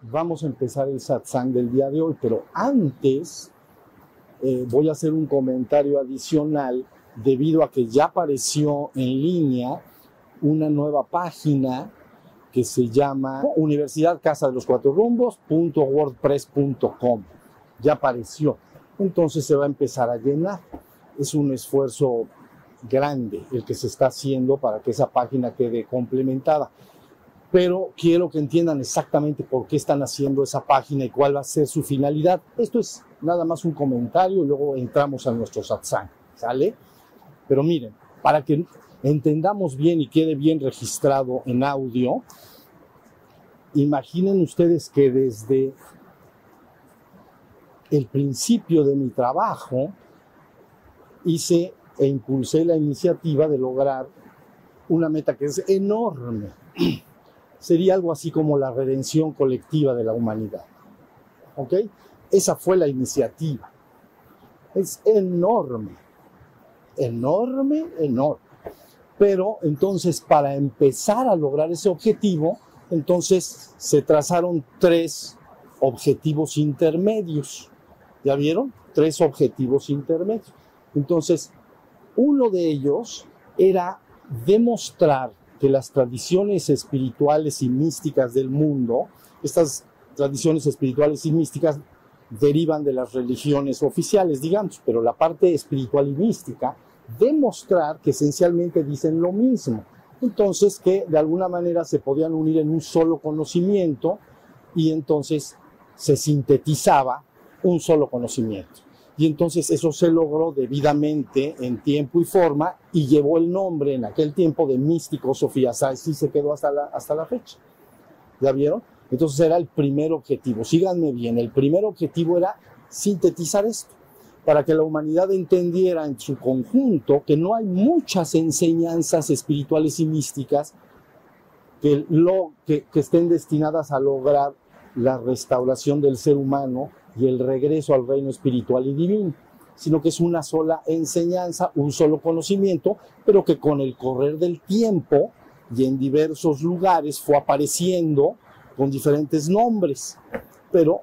Vamos a empezar el satsang del día de hoy, pero antes eh, voy a hacer un comentario adicional debido a que ya apareció en línea una nueva página que se llama Universidad Casa de los Cuatro Rumbos.wordpress.com. Ya apareció. Entonces se va a empezar a llenar. Es un esfuerzo grande el que se está haciendo para que esa página quede complementada. Pero quiero que entiendan exactamente por qué están haciendo esa página y cuál va a ser su finalidad. Esto es nada más un comentario y luego entramos a nuestro satsang. ¿Sale? Pero miren, para que entendamos bien y quede bien registrado en audio, imaginen ustedes que desde el principio de mi trabajo hice e impulsé la iniciativa de lograr una meta que es enorme. Sería algo así como la redención colectiva de la humanidad. ¿Ok? Esa fue la iniciativa. Es enorme, enorme, enorme. Pero entonces para empezar a lograr ese objetivo, entonces se trazaron tres objetivos intermedios. ¿Ya vieron? Tres objetivos intermedios. Entonces, uno de ellos era demostrar que las tradiciones espirituales y místicas del mundo, estas tradiciones espirituales y místicas derivan de las religiones oficiales, digamos, pero la parte espiritual y mística, demostrar que esencialmente dicen lo mismo. Entonces, que de alguna manera se podían unir en un solo conocimiento y entonces se sintetizaba un solo conocimiento. Y entonces eso se logró debidamente en tiempo y forma y llevó el nombre en aquel tiempo de místico Sofía Sáenz y se quedó hasta la, hasta la fecha. ¿Ya vieron? Entonces era el primer objetivo. Síganme bien, el primer objetivo era sintetizar esto, para que la humanidad entendiera en su conjunto que no hay muchas enseñanzas espirituales y místicas que, lo, que estén destinadas a lograr la restauración del ser humano y el regreso al reino espiritual y divino, sino que es una sola enseñanza, un solo conocimiento, pero que con el correr del tiempo y en diversos lugares fue apareciendo con diferentes nombres, pero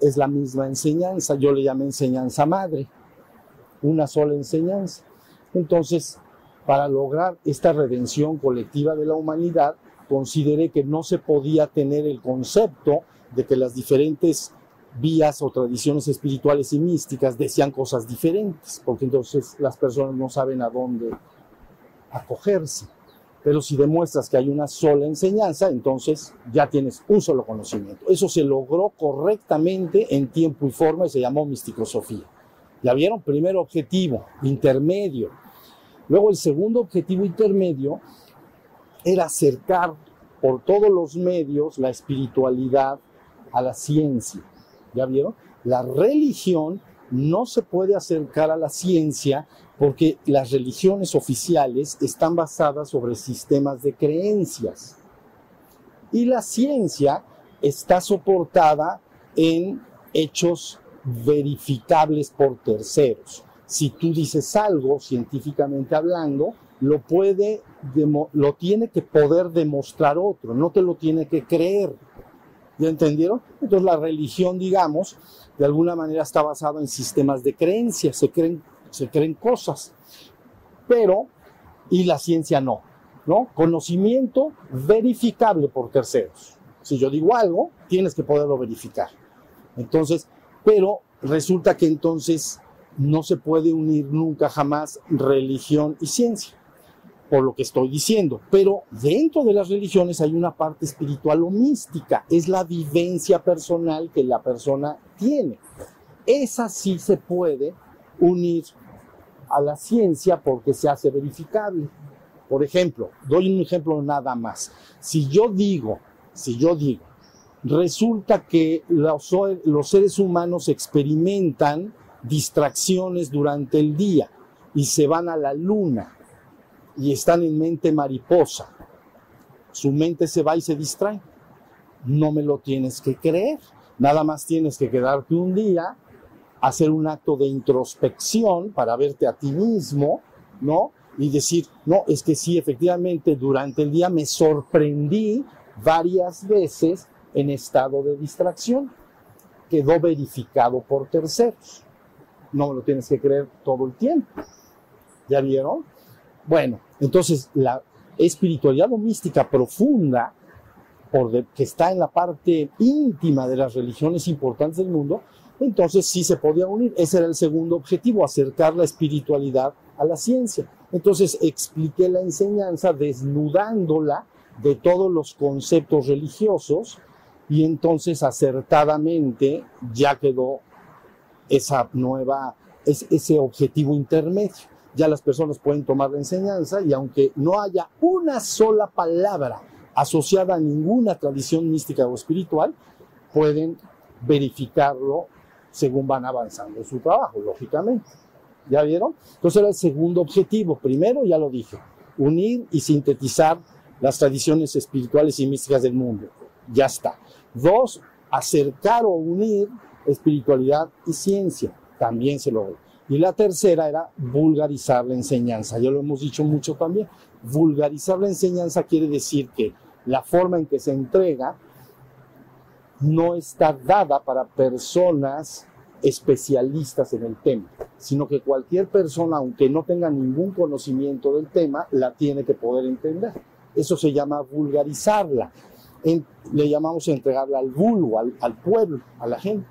es la misma enseñanza, yo le llamo enseñanza madre, una sola enseñanza. Entonces, para lograr esta redención colectiva de la humanidad, consideré que no se podía tener el concepto de que las diferentes vías o tradiciones espirituales y místicas decían cosas diferentes, porque entonces las personas no saben a dónde acogerse. Pero si demuestras que hay una sola enseñanza, entonces ya tienes un solo conocimiento. Eso se logró correctamente en tiempo y forma y se llamó misticosofía. ¿Ya vieron? Primer objetivo, intermedio. Luego el segundo objetivo intermedio era acercar por todos los medios la espiritualidad a la ciencia. ¿Ya vieron? La religión no se puede acercar a la ciencia porque las religiones oficiales están basadas sobre sistemas de creencias. Y la ciencia está soportada en hechos verificables por terceros. Si tú dices algo científicamente hablando, lo puede lo tiene que poder demostrar otro, no te lo tiene que creer. ¿Ya entendieron? Entonces la religión, digamos, de alguna manera está basada en sistemas de creencias, se creen, se creen cosas, pero, y la ciencia no, ¿no? Conocimiento verificable por terceros. Si yo digo algo, tienes que poderlo verificar. Entonces, pero resulta que entonces no se puede unir nunca jamás religión y ciencia por lo que estoy diciendo. Pero dentro de las religiones hay una parte espiritual o mística, es la vivencia personal que la persona tiene. Esa sí se puede unir a la ciencia porque se hace verificable. Por ejemplo, doy un ejemplo nada más. Si yo digo, si yo digo, resulta que los, los seres humanos experimentan distracciones durante el día y se van a la luna y están en mente mariposa. Su mente se va y se distrae. No me lo tienes que creer. Nada más tienes que quedarte un día hacer un acto de introspección para verte a ti mismo, ¿no? Y decir, no, es que sí, efectivamente, durante el día me sorprendí varias veces en estado de distracción. Quedó verificado por terceros. No me lo tienes que creer todo el tiempo. ¿Ya vieron? Bueno, entonces la espiritualidad o mística profunda, que está en la parte íntima de las religiones importantes del mundo, entonces sí se podía unir. Ese era el segundo objetivo, acercar la espiritualidad a la ciencia. Entonces expliqué la enseñanza desnudándola de todos los conceptos religiosos y entonces acertadamente ya quedó esa nueva, ese objetivo intermedio. Ya las personas pueden tomar la enseñanza y aunque no haya una sola palabra asociada a ninguna tradición mística o espiritual, pueden verificarlo según van avanzando en su trabajo, lógicamente. ¿Ya vieron? Entonces era el segundo objetivo. Primero, ya lo dije, unir y sintetizar las tradiciones espirituales y místicas del mundo. Ya está. Dos, acercar o unir espiritualidad y ciencia. También se logró. Y la tercera era vulgarizar la enseñanza. Ya lo hemos dicho mucho también. Vulgarizar la enseñanza quiere decir que la forma en que se entrega no está dada para personas especialistas en el tema, sino que cualquier persona, aunque no tenga ningún conocimiento del tema, la tiene que poder entender. Eso se llama vulgarizarla. Le llamamos entregarla al vulgo, al, pueblo, a la gente.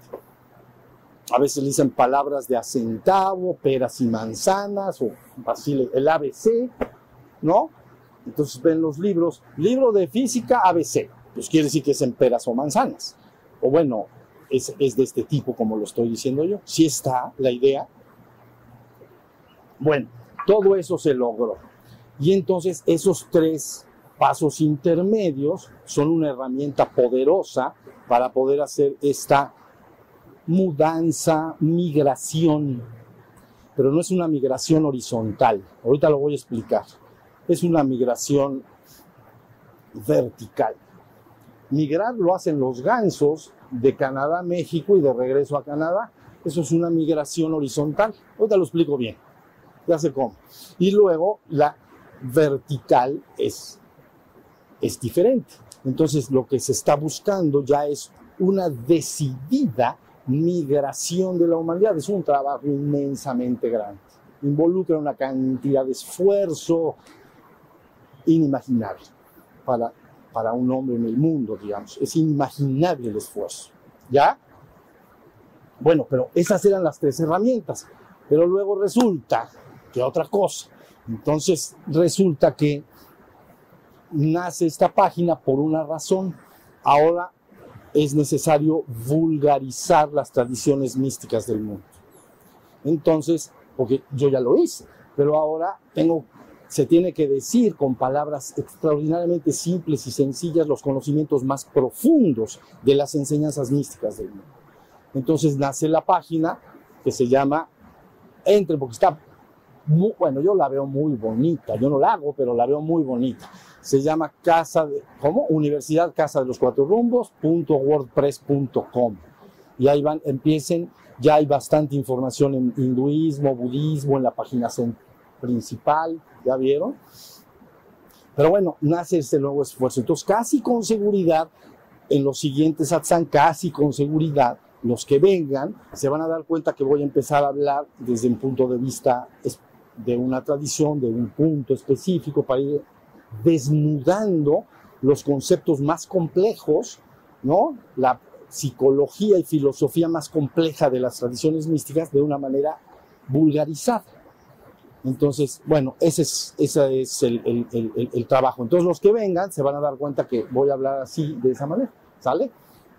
A veces le dicen palabras de acentavo, peras y manzanas, o así el ABC, ¿no? Entonces ven los libros, libro de física ABC, pues quiere decir que es en peras o manzanas. O bueno, es, es de este tipo como lo estoy diciendo yo. Sí está la idea. Bueno, todo eso se logró. Y entonces esos tres pasos intermedios son una herramienta poderosa para poder hacer esta mudanza, migración. Pero no es una migración horizontal. Ahorita lo voy a explicar. Es una migración vertical. Migrar lo hacen los gansos de Canadá a México y de regreso a Canadá. Eso es una migración horizontal. Ahorita lo explico bien. Ya sé cómo. Y luego la vertical es, es diferente. Entonces lo que se está buscando ya es una decidida migración de la humanidad. Es un trabajo inmensamente grande. Involucra una cantidad de esfuerzo inimaginable para para un hombre en el mundo, digamos. Es inimaginable el esfuerzo. ¿Ya? Bueno, pero esas eran las tres herramientas. Pero luego resulta que otra cosa. Entonces resulta que nace esta página por una razón. Ahora es necesario vulgarizar las tradiciones místicas del mundo. Entonces, porque yo ya lo hice, pero ahora se tiene que decir con palabras extraordinariamente simples y sencillas los conocimientos más profundos de las enseñanzas místicas del mundo. Entonces nace la página que se llama Entre, porque está, bueno, yo la veo muy bonita, yo no la hago, pero la veo muy bonita. Se llama Casa de, ¿cómo? Universidad Casa de los Cuatro Rumbos, .wordpress.com. Y ahí van, empiecen, ya hay bastante información en hinduismo, budismo, en la página principal, ¿ya vieron? Pero bueno, nace este nuevo esfuerzo. Entonces, casi con seguridad, en los siguientes satsang, casi con seguridad, los que vengan se van a dar cuenta que voy a empezar a hablar desde un punto de vista de una tradición, de un punto específico, para ir desnudando los conceptos más complejos, ¿no? La psicología y filosofía más compleja de las tradiciones místicas de una manera vulgarizada. Entonces, bueno, ese es, es el, el, el, el, trabajo. Entonces, los que vengan se van a dar cuenta que voy a hablar así, de esa manera, ¿sale?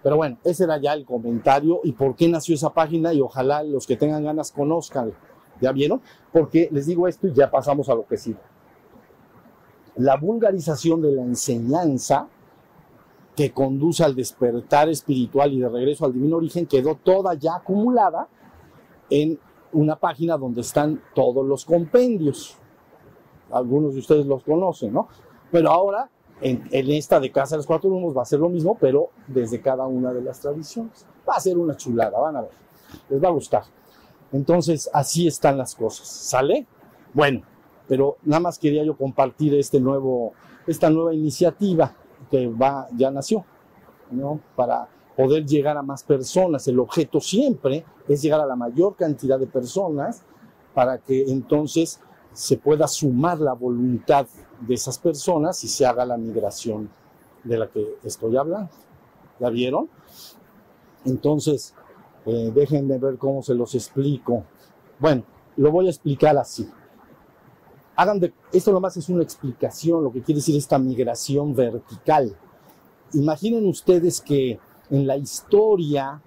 Pero bueno, ese era ya el comentario y por qué nació esa página y ojalá los que tengan ganas conozcan. ¿Ya vieron? Porque les digo esto y ya pasamos a lo que sigue. La vulgarización de la enseñanza que conduce al despertar espiritual y de regreso al divino origen quedó toda ya acumulada en una página donde están todos los compendios. Algunos de ustedes los conocen, ¿no? Pero ahora, en, en esta de Casa de los Cuatro Rumos va a ser lo mismo, pero desde cada una de las tradiciones. Va a ser una chulada, van a ver. les va a gustar. Entonces, así están las cosas, ¿sale? Bueno, pero nada más quería yo compartir este nuevo, esta nueva iniciativa que va, ya nació, ¿no? Para poder llegar a más personas. El objeto siempre es llegar a la mayor cantidad de personas para que entonces se pueda sumar la voluntad de esas personas y se haga la migración de la que estoy hablando. ¿Ya vieron? Entonces, eh, déjenme ver cómo se los explico. Bueno, lo voy a explicar así. Hagan de, esto nomás es una explicación, lo que quiere decir esta migración vertical. Imaginen ustedes que en la historia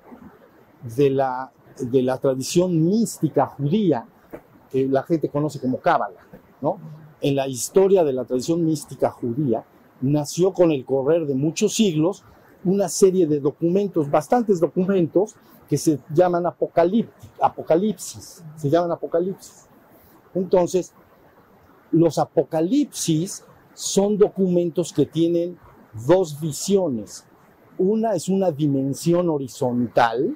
de la, de la tradición mística judía, que la gente conoce como Cábala, ¿no? En la historia de la tradición mística judía, nació con el correr de muchos siglos una serie de documentos, bastantes documentos, que se llaman apocalipsis, se llaman apocalipsis. Entonces, los apocalipsis son documentos que tienen dos visiones. Una es una dimensión horizontal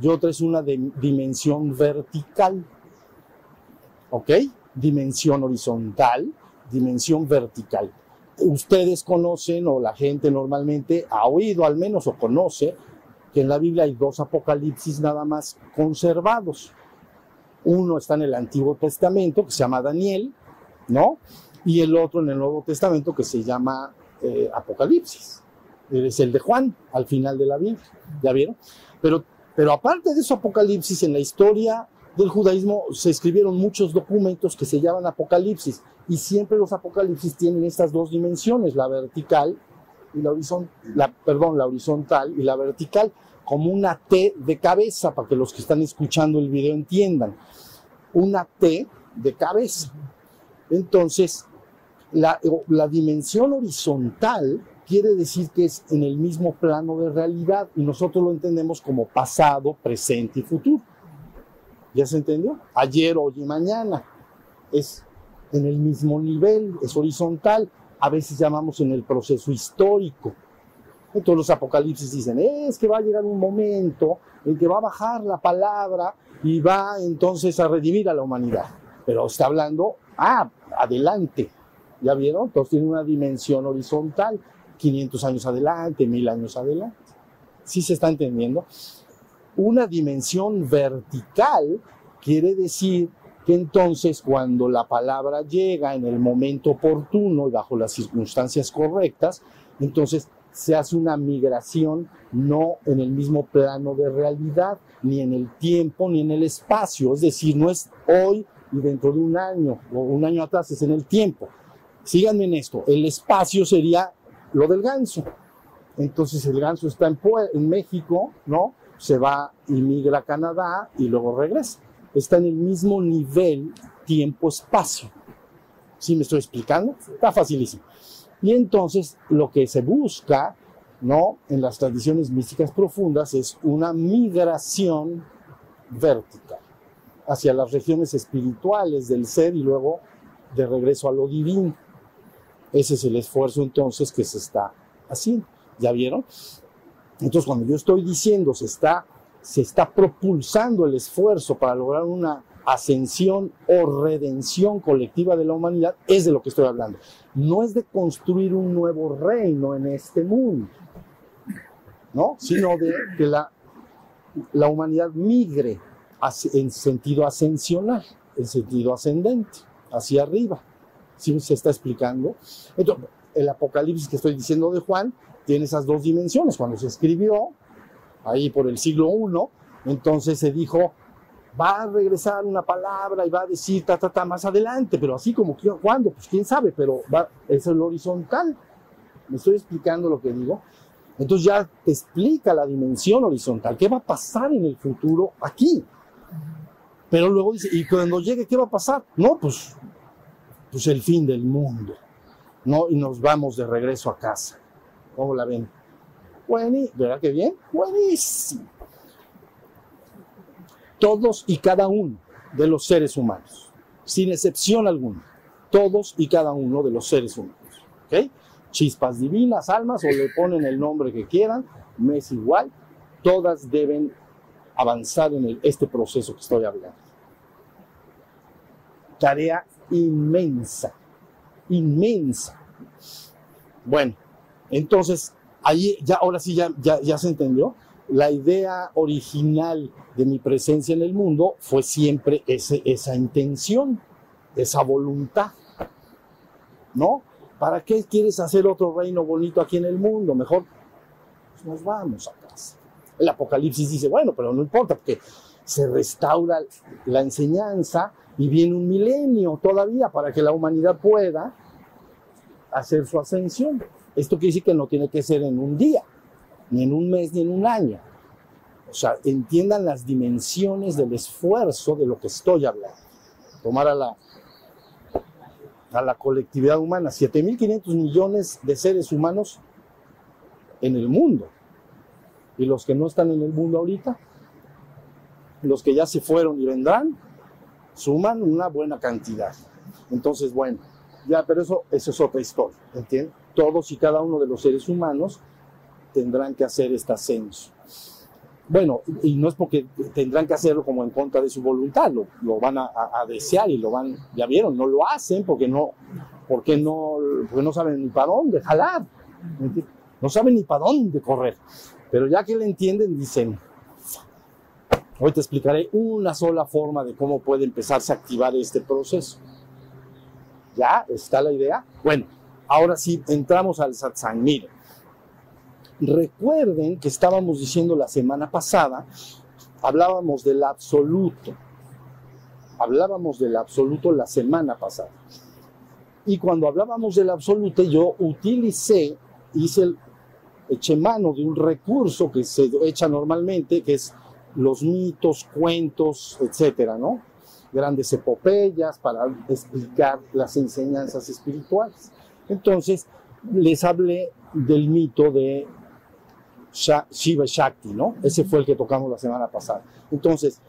y otra es una dimensión vertical. ¿Ok? Dimensión horizontal, dimensión vertical. Ustedes conocen, o la gente normalmente ha oído al menos o conoce, que en la Biblia hay dos apocalipsis nada más conservados. Uno está en el Antiguo Testamento, que se llama Daniel, ¿no? Y el otro en el Nuevo Testamento, que se llama eh, Apocalipsis. Es el de Juan, al final de la Biblia. ¿Ya vieron? Pero, pero aparte de eso, Apocalipsis, en la historia del judaísmo se escribieron muchos documentos que se llaman Apocalipsis. Y siempre los Apocalipsis tienen estas dos dimensiones, la vertical y la horizontal, perdón, la horizontal y la vertical, como una T de cabeza, para que los que están escuchando el video entiendan. Una T de cabeza. Entonces, la, la dimensión horizontal quiere decir que es en el mismo plano de realidad y nosotros lo entendemos como pasado, presente y futuro. ¿Ya se entendió? Ayer, hoy y mañana. Es en el mismo nivel, es horizontal a veces llamamos en el proceso histórico. Entonces los apocalipsis dicen, es que va a llegar un momento en que va a bajar la palabra y va entonces a redimir a la humanidad. Pero está hablando, ah, adelante. ¿Ya vieron? Entonces tiene una dimensión horizontal, 500 años adelante, 1000 años adelante. ¿Sí se está entendiendo? Una dimensión vertical quiere decir que entonces cuando la palabra llega en el momento oportuno y bajo las circunstancias correctas, entonces se hace una migración no en el mismo plano de realidad, ni en el tiempo, ni en el espacio. Es decir, no es hoy y dentro de un año o un año atrás, es en el tiempo. Síganme en esto. El espacio sería lo del ganso. Entonces el ganso está en, en México, ¿no? Se va y migra a Canadá y luego regresa está en el mismo nivel tiempo-espacio. ¿Sí me estoy explicando? Está facilísimo. Y entonces lo que se busca, ¿no? En las tradiciones místicas profundas es una migración vertical hacia las regiones espirituales del ser y luego de regreso a lo divino. Ese es el esfuerzo entonces que se está haciendo. ¿Ya vieron? Entonces cuando yo estoy diciendo se está se está propulsando el esfuerzo para lograr una ascensión o redención colectiva de la humanidad, es de lo que estoy hablando. No es de construir un nuevo reino en este mundo, ¿no? Sino de que la, humanidad migre en sentido ascensional, en sentido ascendente, hacia arriba. ¿Sí se está explicando? Entonces, el Apocalipsis que estoy diciendo de Juan tiene esas dos dimensiones. Cuando se escribió, ahí por el siglo I, entonces se dijo, va a regresar una palabra y va a decir ta, ta, ta más adelante, pero así como cuándo, pues quién sabe, pero es el horizontal. ¿Me estoy explicando lo que digo? Entonces ya te explica la dimensión horizontal, qué va a pasar en el futuro aquí. Pero luego dice, ¿y cuando llegue qué va a pasar? No, pues, pues el fin del mundo. ¿no? Y nos vamos de regreso a casa. ¿Cómo la ven? Buenísimo, ¿verdad que bien? Buenísimo. Todos y cada uno de los seres humanos, sin excepción alguna, todos y cada uno de los seres humanos, ¿ok? Chispas divinas, almas, o le ponen el nombre que quieran, me es igual, todas deben avanzar en este proceso que estoy hablando. Tarea inmensa, inmensa. Bueno, entonces, ahí ya, ahora sí ya, ya, ya se entendió. La idea original de mi presencia en el mundo fue siempre esa intención, esa voluntad. ¿No? ¿Para qué quieres hacer otro reino bonito aquí en el mundo? Mejor pues, nos vamos a casa. El Apocalipsis dice, bueno, pero no importa, porque se restaura la enseñanza y viene un milenio todavía para que la humanidad pueda hacer su ascensión. Esto quiere decir que no tiene que ser en un día, ni en un mes, ni en un año. O sea, entiendan las dimensiones del esfuerzo de lo que estoy hablando. Tomar a la, a la colectividad humana, 7.500 millones de seres humanos en el mundo. Y los que no están en el mundo ahorita, los que ya se fueron y vendrán, suman una buena cantidad. Entonces, bueno, ya, pero eso, eso es otra historia, ¿entienden? Todos y cada uno de los seres humanos tendrán que hacer este ascenso. Bueno, y no es porque tendrán que hacerlo como en contra de su voluntad, lo, van a, desear y lo van, ya vieron, no lo hacen porque no, porque no, porque no saben ni para dónde jalar, no saben ni para dónde correr. Pero ya que le entienden, dicen, hoy te explicaré una sola forma de cómo puede empezarse a activar este proceso. ¿Ya está la idea? Bueno, ahora sí entramos al satsang. Miren, recuerden que estábamos diciendo la semana pasada, hablábamos del absoluto. Hablábamos del absoluto la semana pasada. Y cuando hablábamos del absoluto, yo utilicé, hice el, eché mano de un recurso que se echa normalmente, que es los mitos, cuentos, etcétera, ¿no? Grandes epopeyas para explicar las enseñanzas espirituales. Entonces, les hablé del mito de Shiva Shakti, ¿no? Ese fue el que tocamos la semana pasada. Entonces,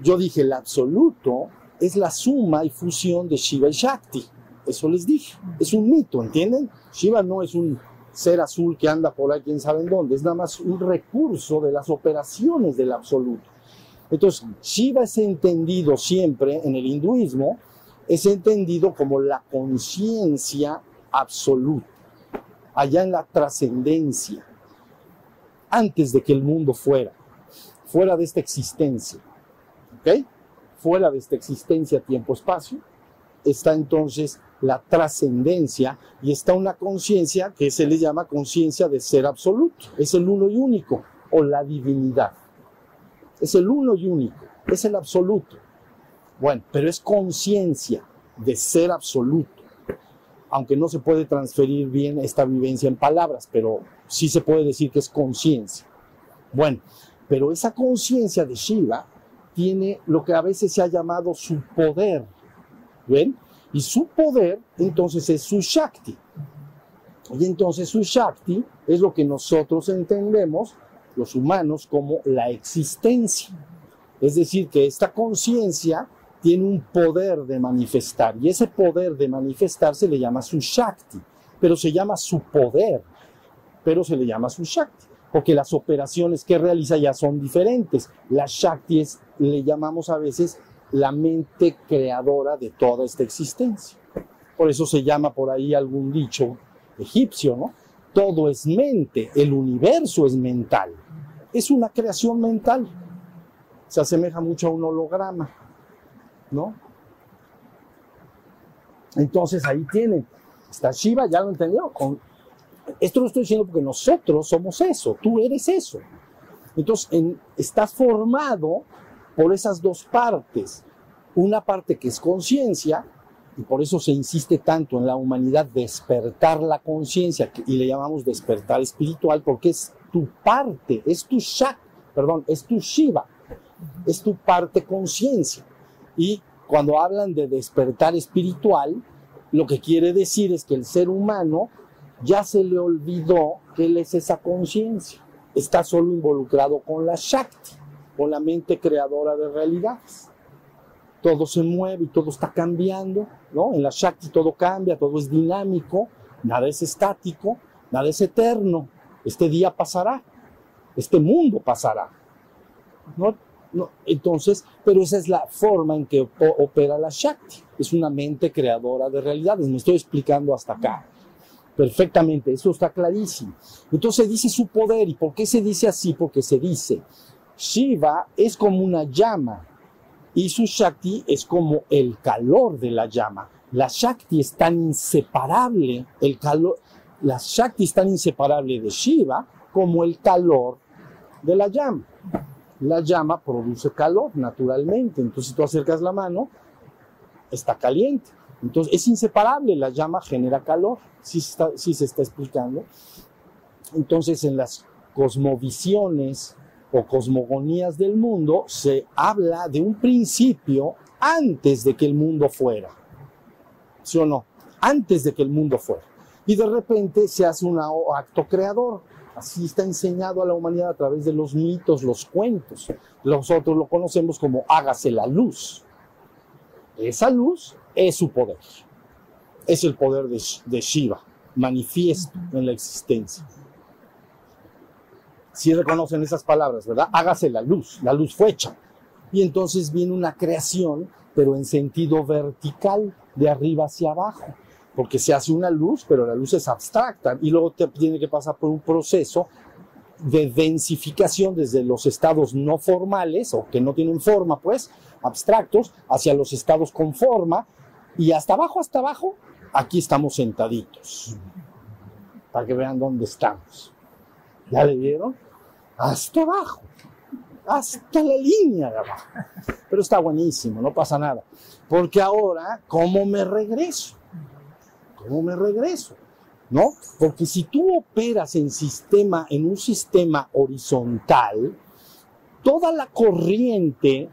yo dije, el absoluto es la suma y fusión de Shiva y Shakti. Eso les dije. Es un mito, ¿entienden? Shiva no es un ser azul que anda por ahí, quién sabe en dónde. Es nada más un recurso de las operaciones del absoluto. Entonces, Shiva es entendido siempre en el hinduismo, es entendido como la conciencia absoluta, allá en la trascendencia, antes de que el mundo fuera, fuera de esta existencia, ¿ok? Fuera de esta existencia, tiempo-espacio, está entonces la trascendencia y está una conciencia que se le llama conciencia de ser absoluto, es el uno y único, o la divinidad. Es el uno y único, es el absoluto. Bueno, pero es conciencia de ser absoluto. Aunque no se puede transferir bien esta vivencia en palabras, pero sí se puede decir que es conciencia. Bueno, pero esa conciencia de Shiva tiene lo que a veces se ha llamado su poder. ¿Ven? Y su poder entonces es su Shakti. Y entonces su Shakti es lo que nosotros entendemos, los humanos, como la existencia. Es decir, que esta conciencia tiene un poder de manifestar y ese poder de manifestar se le llama su Shakti, pero se llama su poder, pero se le llama su Shakti, porque las operaciones que realiza ya son diferentes. La Shakti es, le llamamos a veces la mente creadora de toda esta existencia. Por eso se llama por ahí algún dicho egipcio, ¿no? Todo es mente, el universo es mental. Es una creación mental. Se asemeja mucho a un holograma, ¿no? Entonces ahí tienen. Está Shiva, ya lo entendió. Con, esto lo estoy diciendo porque nosotros somos eso, tú eres eso. Entonces en- estás formado por esas dos partes. Una parte que es conciencia, y por eso se insiste tanto en la humanidad despertar la conciencia, y le llamamos despertar espiritual, porque es tu parte, es tu Shak, perdón, es tu Shiva, es tu parte conciencia. Y cuando hablan de despertar espiritual, lo que quiere decir es que el ser humano ya se le olvidó que él es esa conciencia. Está solo involucrado con la Shakti, con la mente creadora de realidades. Todo se mueve y todo está cambiando, ¿no? En la Shakti todo cambia, todo es dinámico, nada es estático, nada es eterno. Este día pasará, este mundo pasará, ¿no? No, entonces, pero esa es la forma en que opera la Shakti. Es una mente creadora de realidades. Me estoy explicando hasta acá. Perfectamente, eso está clarísimo. Entonces dice su poder. ¿Y por qué se dice así? Porque se dice, Shiva es como una llama y su Shakti es como el calor de la llama. La Shakti es tan inseparable, el calor, la Shakti es tan inseparable de Shiva como el calor de la llama. La llama produce calor naturalmente, entonces tú acercas la mano, está caliente. Entonces es inseparable, la llama genera calor, si sí se está explicando. Entonces en las cosmovisiones o cosmogonías del mundo se habla de un principio antes de que el mundo fuera. ¿Sí o no? Antes de que el mundo fuera. Y de repente se hace un acto creador. Así está enseñado a la humanidad a través de los mitos, los cuentos. Nosotros lo conocemos como hágase la luz. Esa luz es su poder. Es el poder de, de Shiva, manifiesto en la existencia. Si reconocen esas palabras, ¿verdad? Hágase la luz, la luz fue hecha. Y entonces viene una creación, pero en sentido vertical, de arriba hacia abajo, porque se hace una luz, pero la luz es abstracta y luego te tiene que pasar por un proceso de densificación desde los estados no formales o que no tienen forma, pues, abstractos, hacia los estados con forma y hasta abajo, hasta abajo, aquí estamos sentaditos, para que vean dónde estamos. ¿Ya le vieron? hasta abajo, hasta la línea de abajo. Pero está buenísimo, no pasa nada. Porque ahora, ¿cómo me regreso? ¿Cómo me regreso? ¿No? Porque si tú operas en sistema, en un sistema horizontal, toda la corriente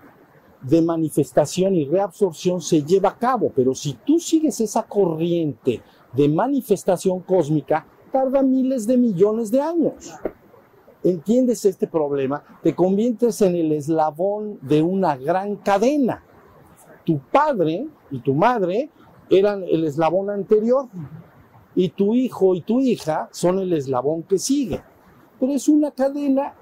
de manifestación y reabsorción se lleva a cabo, pero si tú sigues esa corriente de manifestación cósmica, tarda miles de millones de años entiendes este problema, te conviertes en el eslabón de una gran cadena. Tu padre y tu madre eran el eslabón anterior y tu hijo y tu hija son el eslabón que sigue. Pero es una cadena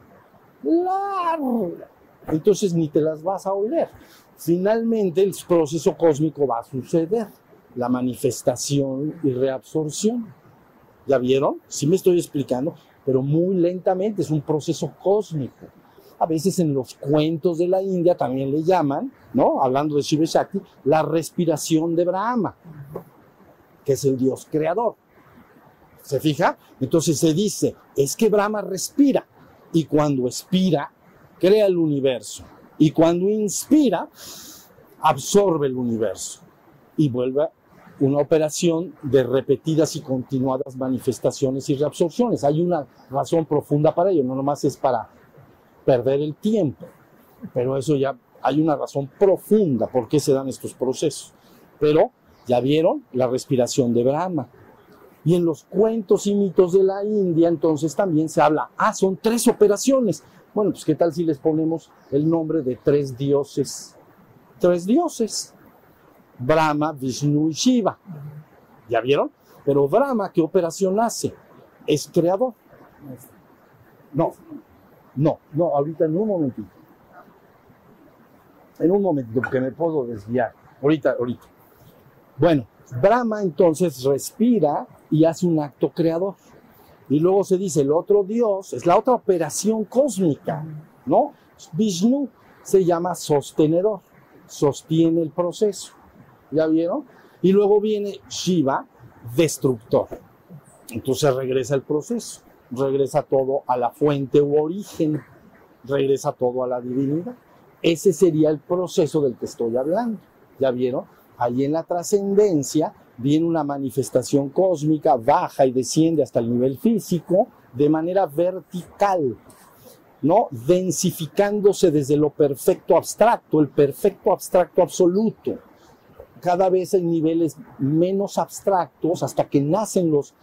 larga. Entonces ni te las vas a oler. Finalmente el proceso cósmico va a suceder, la manifestación y reabsorción. ¿Ya vieron? ¿Sí me estoy explicando? pero muy lentamente, es un proceso cósmico. A veces en los cuentos de la India también le llaman, ¿no? Hablando de Shiva Shakti, la respiración de Brahma, que es el dios creador. ¿Se fija? Entonces se dice, es que Brahma respira y cuando expira, crea el universo. Y cuando inspira, absorbe el universo y vuelve una operación de repetidas y continuadas manifestaciones y reabsorciones. Hay una razón profunda para ello, no nomás es para perder el tiempo, pero eso ya hay una razón profunda por qué se dan estos procesos. Pero ya vieron la respiración de Brahma. Y en los cuentos y mitos de la India entonces también se habla, ah, son tres operaciones. Bueno, pues qué tal si les ponemos el nombre de tres dioses. Tres dioses. Brahma, Vishnu y Shiva. ¿Ya vieron? Pero Brahma, ¿qué operación hace? Es creador. No, no, no, ahorita en un momentito. En un momentito, porque me puedo desviar. Ahorita, ahorita. Bueno, Brahma entonces respira y hace un acto creador. Y luego se dice, el otro dios es la otra operación cósmica, ¿no? Vishnu se llama sostenedor, sostiene el proceso. ¿Ya vieron? Y luego viene Shiva, destructor. Entonces regresa el proceso, regresa todo a la fuente u origen, regresa todo a la divinidad. Ese sería el proceso del que estoy hablando. ¿Ya vieron? Ahí en la trascendencia viene una manifestación cósmica, baja y desciende hasta el nivel físico de manera vertical, ¿no? Densificándose desde lo perfecto abstracto, el perfecto abstracto absoluto cada vez hay niveles menos abstractos hasta que nacen los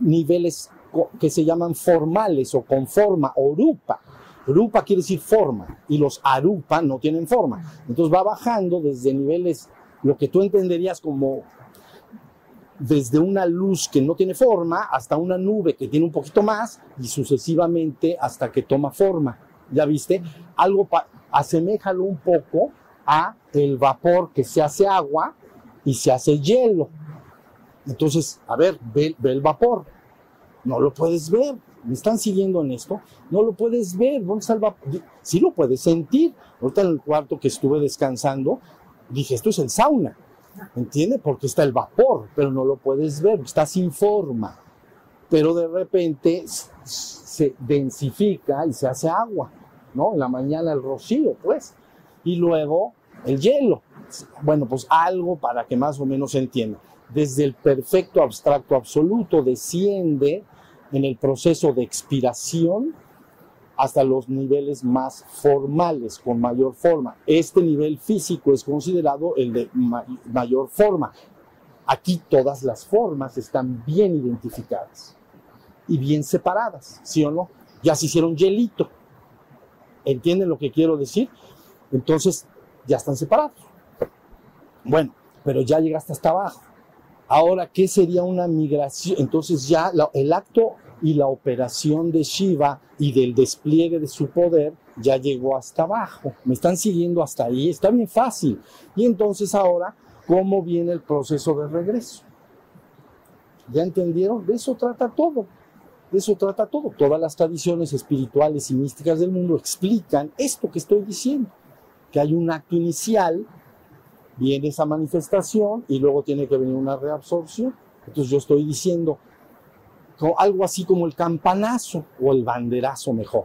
niveles que se llaman formales o con forma, o rupa. Rupa quiere decir forma y los arupa no tienen forma. Entonces va bajando desde niveles, lo que tú entenderías como desde una luz que no tiene forma hasta una nube que tiene un poquito más y sucesivamente hasta que toma forma. ¿Ya viste? Algo, aseméjalo un poco a el vapor que se hace agua y se hace hielo. Entonces, a ver, ve, ve el vapor. No lo puedes ver. ¿Me están siguiendo en esto? No lo puedes ver. ¿Dónde está el vapor? Sí lo puedes sentir. Ahorita en el cuarto que estuve descansando, dije, esto es el sauna. ¿Entiende? Porque está el vapor, pero no lo puedes ver. Está sin forma. Pero de repente se densifica y se hace agua. ¿No? En la mañana el rocío, pues. Y luego el hielo. Bueno, pues algo para que más o menos se entienda. Desde el perfecto abstracto absoluto desciende en el proceso de expiración hasta los niveles más formales, con mayor forma. Este nivel físico es considerado el de ma- mayor forma. Aquí todas las formas están bien identificadas y bien separadas, ¿sí o no? Ya se hicieron hielito. ¿Entienden lo que quiero decir? Entonces, ya están separados. Bueno, pero ya llegaste hasta abajo. Ahora, ¿qué sería una migración? Entonces ya el acto y la operación de Shiva y del despliegue de su poder ya llegó hasta abajo. ¿Me están siguiendo hasta ahí? Está bien fácil. Y entonces ahora, ¿cómo viene el proceso de regreso? ¿Ya entendieron? De eso trata todo. De eso trata todo. Todas las tradiciones espirituales y místicas del mundo explican esto que estoy diciendo, que hay un acto inicial viene esa manifestación y luego tiene que venir una reabsorción. Entonces yo estoy diciendo algo así como el campanazo o el banderazo mejor,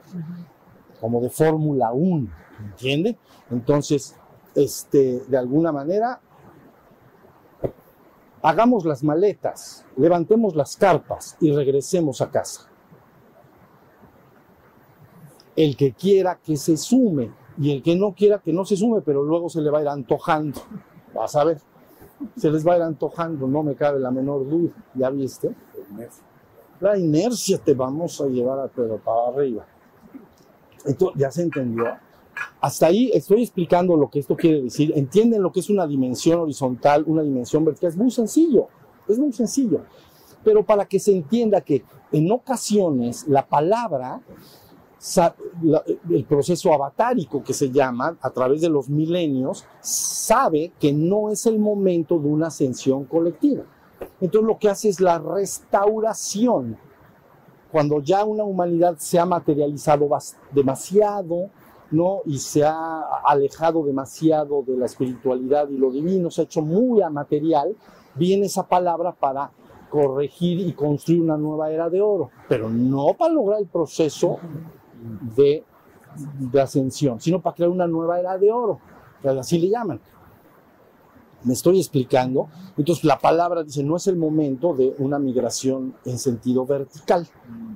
como de Fórmula 1, ¿entiende? Entonces, este, de alguna manera, hagamos las maletas, levantemos las carpas y regresemos a casa. El que quiera que se sume y el que no quiera que no se sume, pero luego se le va a ir antojando. Vas a ver, se les va a ir antojando, no me cabe la menor duda. ¿Ya viste? La inercia te vamos a llevar a, pero para arriba. Entonces, ¿ya se entendió? Hasta ahí estoy explicando lo que esto quiere decir. ¿Entienden lo que es una dimensión horizontal, una dimensión vertical? Es muy sencillo, es muy sencillo. Pero para que se entienda que en ocasiones la palabra el proceso avatárico que se llama a través de los milenios, sabe que no es el momento de una ascensión colectiva. Entonces lo que hace es la restauración. Cuando ya una humanidad se ha materializado demasiado, ¿no? Y se ha alejado demasiado de la espiritualidad y lo divino, se ha hecho muy amaterial, viene esa palabra para corregir y construir una nueva era de oro, pero no para lograr el proceso de, ascensión, sino para crear una nueva era de oro, así le llaman. Me estoy explicando. Entonces la palabra dice, no es el momento de una migración en sentido vertical,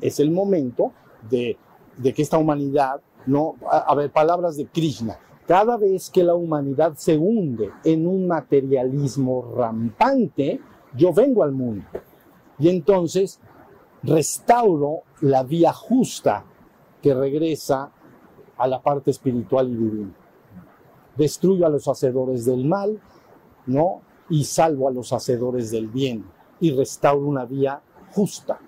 es el momento de, de que esta humanidad, no, a, a ver, palabras de Krishna, cada vez que la humanidad se hunde en un materialismo rampante, yo vengo al mundo. Y entonces restauro la vía justa que regresa a la parte espiritual y divina. Destruyo a los hacedores del mal, ¿no? Y salvo a los hacedores del bien y restauro una vía justa.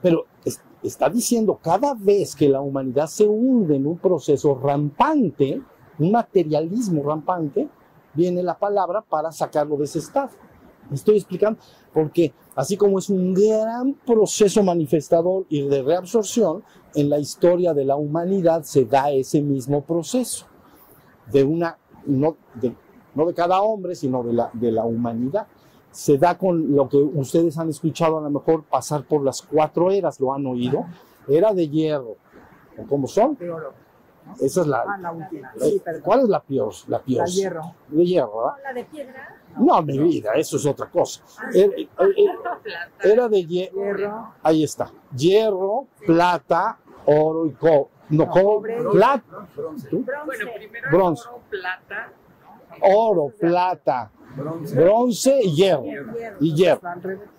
Pero es- está diciendo cada vez que la humanidad se hunde en un proceso rampante, un materialismo rampante, viene la palabra para sacarlo de ese estado. Estoy explicando porque así como es un gran proceso manifestador y de reabsorción, en la historia de la humanidad se da ese mismo proceso de una, no de, no de cada hombre, sino de la, de la humanidad. Se da con lo que ustedes han escuchado a lo mejor pasar por las cuatro eras, lo han oído. Era de hierro. ¿O ¿Cómo son? de oro. Esa es la. Ah, la última. eh, Sí. ¿Cuál es la peor? La peor. La hierro. De hierro, ¿verdad? ¿La de piedra? No, mi vida, eso es otra cosa. Era, era- era de hierro. Hierro. Ahí está. Hierro, plata, oro y cobre. No, No, cobre, plata, Bronce. Bueno, primero Bronce. oro, plata. Oro, plata, bronce y hierro. Y hierro.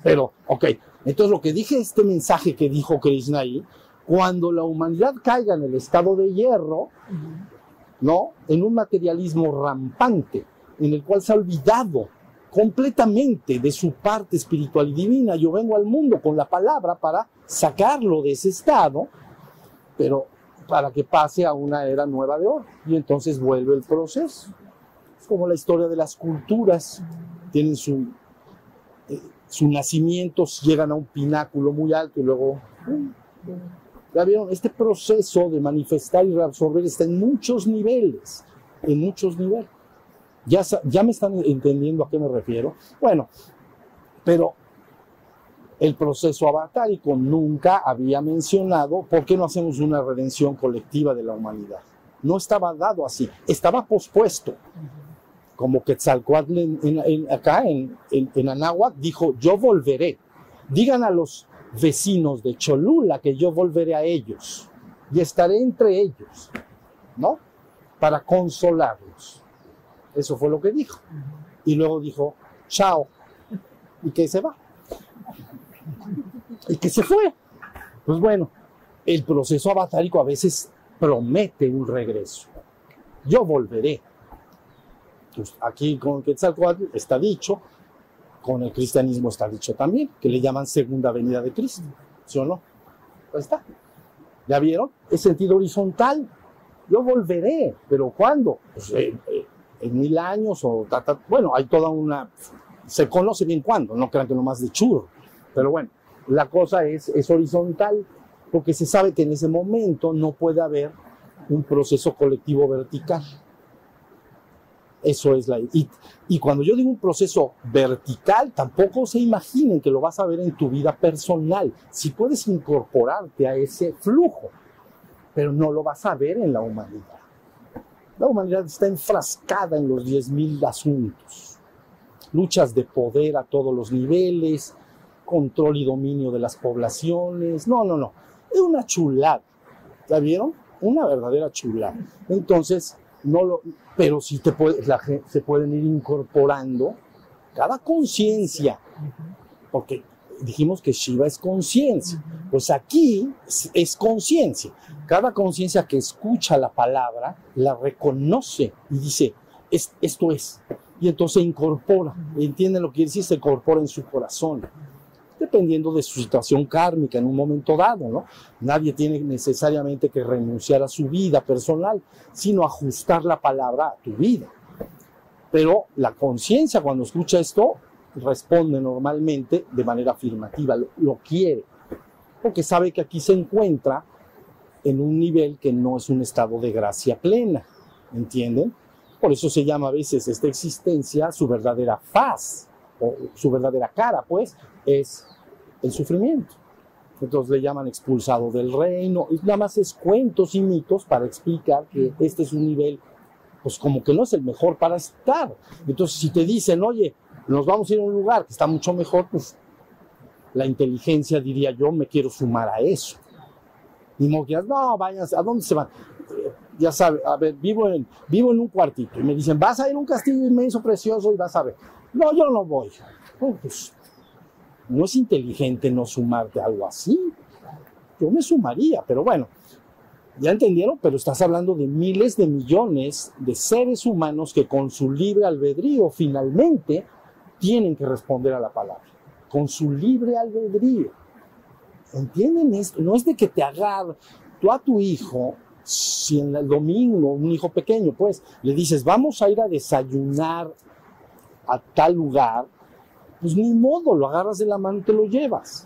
Pero, ok, entonces lo que dije, este mensaje que dijo Krishna ahí, cuando la humanidad caiga en el estado de hierro, ¿no? En un materialismo rampante, en el cual se ha olvidado completamente de su parte espiritual y divina. Yo vengo al mundo con la palabra para sacarlo de ese estado, pero para que pase a una era nueva de oro. Y entonces vuelve el proceso. Como la historia de las culturas. Tienen su, eh, su nacimiento, llegan a un pináculo muy alto y luego... Ya vieron, este proceso de manifestar y reabsorber está en muchos niveles, en muchos niveles. Ya, ya me están entendiendo a qué me refiero. Bueno, pero el proceso avatárico nunca había mencionado por qué no hacemos una redención colectiva de la humanidad. No estaba dado así, estaba pospuesto. Como Quetzalcoatl en, acá en, en, Anáhuac dijo, yo volveré. Digan a los vecinos de Cholula que yo volveré a ellos y estaré entre ellos, ¿no? Para consolarlos. Eso fue lo que dijo. Y luego dijo, chao, y que se va y que se fue. Pues bueno, el proceso avatárico a veces promete un regreso. Yo volveré. Pues aquí con Quetzalcoatl está dicho, con el cristianismo está dicho también, que le llaman segunda venida de Cristo. ¿Sí o no? Ahí está. ¿Ya vieron? Es sentido horizontal. Yo volveré, pero ¿cuándo? Pues, eh, eh, en mil años o bueno, hay toda una se conoce bien cuándo, no crean que nomás de churro, pero bueno, la cosa es, es horizontal, porque se sabe que en ese momento no puede haber un proceso colectivo vertical. Eso es la... Y, y, cuando yo digo un proceso vertical, tampoco se imaginen que lo vas a ver en tu vida personal. Si puedes incorporarte a ese flujo, pero no lo vas a ver en la humanidad. La humanidad está enfrascada en los 10.000 asuntos. Luchas de poder a todos los niveles, control y dominio de las poblaciones. No, no, no. Es una chulada. ¿Ya vieron? Una verdadera chulada. Entonces, no lo, pero sí te puede, la, se pueden ir incorporando cada conciencia, porque dijimos que Shiva es conciencia, pues aquí es conciencia. Cada conciencia que escucha la palabra la reconoce y dice, esto es. Y entonces incorpora, entiende lo que quiere decir, se incorpora en su corazón dependiendo de su situación kármica en un momento dado, ¿no? Nadie tiene necesariamente que renunciar a su vida personal, sino ajustar la palabra a tu vida. Pero la conciencia cuando escucha esto responde normalmente de manera afirmativa, lo, lo quiere, porque sabe que aquí se encuentra en un nivel que no es un estado de gracia plena, ¿entienden? Por eso se llama a veces esta existencia su verdadera faz, o su verdadera cara, pues, es el sufrimiento. Entonces le llaman expulsado del reino, y nada más es cuentos y mitos para explicar que este es un nivel, pues como que no es el mejor para estar. Entonces si te dicen, oye, nos vamos a ir a un lugar que está mucho mejor, pues la inteligencia diría yo, me quiero sumar a eso. Y no no, váyanse, ¿a dónde se van? Eh, ya sabe, a ver, vivo en, vivo en un cuartito y me dicen, vas a ir a un castillo inmenso, precioso y vas a ver. No, yo no voy. pues no es inteligente no sumarte a algo así. Yo me sumaría, pero bueno, ya entendieron, pero estás hablando de miles de millones de seres humanos que con su libre albedrío finalmente tienen que responder a la palabra. Con su libre albedrío. ¿Entienden esto? No es de que te agarre tú a tu hijo, si en el domingo, un hijo pequeño, pues, le dices, vamos a ir a desayunar a tal lugar, pues ni modo, lo agarras de la mano y te lo llevas.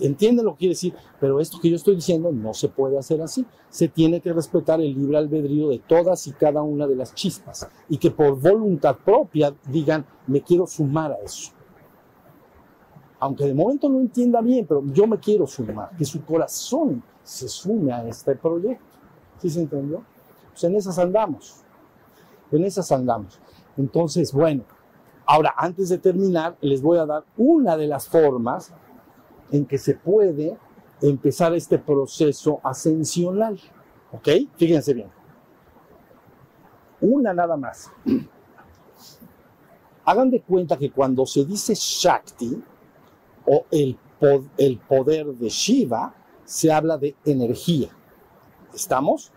Entiende lo que quiere decir, pero esto que yo estoy diciendo no se puede hacer así. Se tiene que respetar el libre albedrío de todas y cada una de las chispas y que por voluntad propia digan, me quiero sumar a eso. Aunque de momento no entienda bien, pero yo me quiero sumar, que su corazón se sume a este proyecto. ¿Sí se entendió? Pues en esas andamos. En esas andamos. Entonces, bueno, Ahora, antes de terminar, les voy a dar una de las formas en que se puede empezar este proceso ascensional. ¿Ok? Fíjense bien. Una nada más. Hagan de cuenta que cuando se dice Shakti o el, poder de Shiva, se habla de energía. ¿Estamos?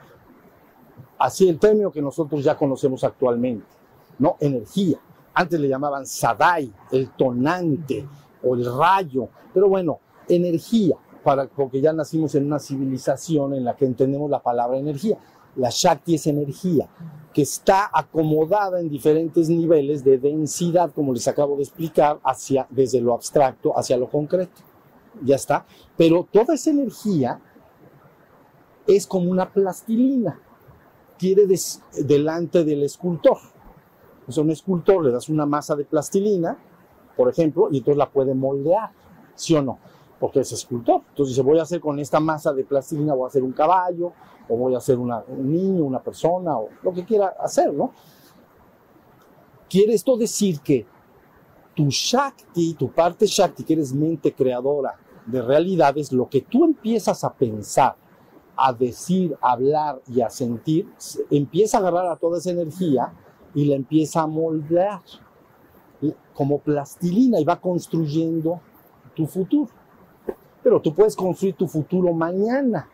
Así el término que nosotros ya conocemos actualmente, ¿no? Energía. Antes le llamaban Sadai, el tonante o el rayo, pero bueno, energía. para, porque ya nacimos en una civilización en la que entendemos la palabra energía. La Shakti es energía que está acomodada en diferentes niveles de densidad, como les acabo de explicar, hacia, desde lo abstracto hacia lo concreto. Ya está. Pero toda esa energía es como una plastilina. Quiere delante del escultor. Es un escultor, le das una masa de plastilina, por ejemplo, y entonces la puede moldear, ¿sí o no? Porque es escultor. Entonces dice, voy a hacer con esta masa de plastilina, voy a hacer un caballo, o voy a hacer un niño, una persona, o lo que quiera hacer, ¿no? Quiere esto decir que tu Shakti, tu parte Shakti, que eres mente creadora de realidades, lo que tú empiezas a pensar, a decir, a hablar y a sentir, empieza a agarrar a toda esa energía y la empieza a moldear como plastilina y va construyendo tu futuro. Pero tú puedes construir tu futuro mañana,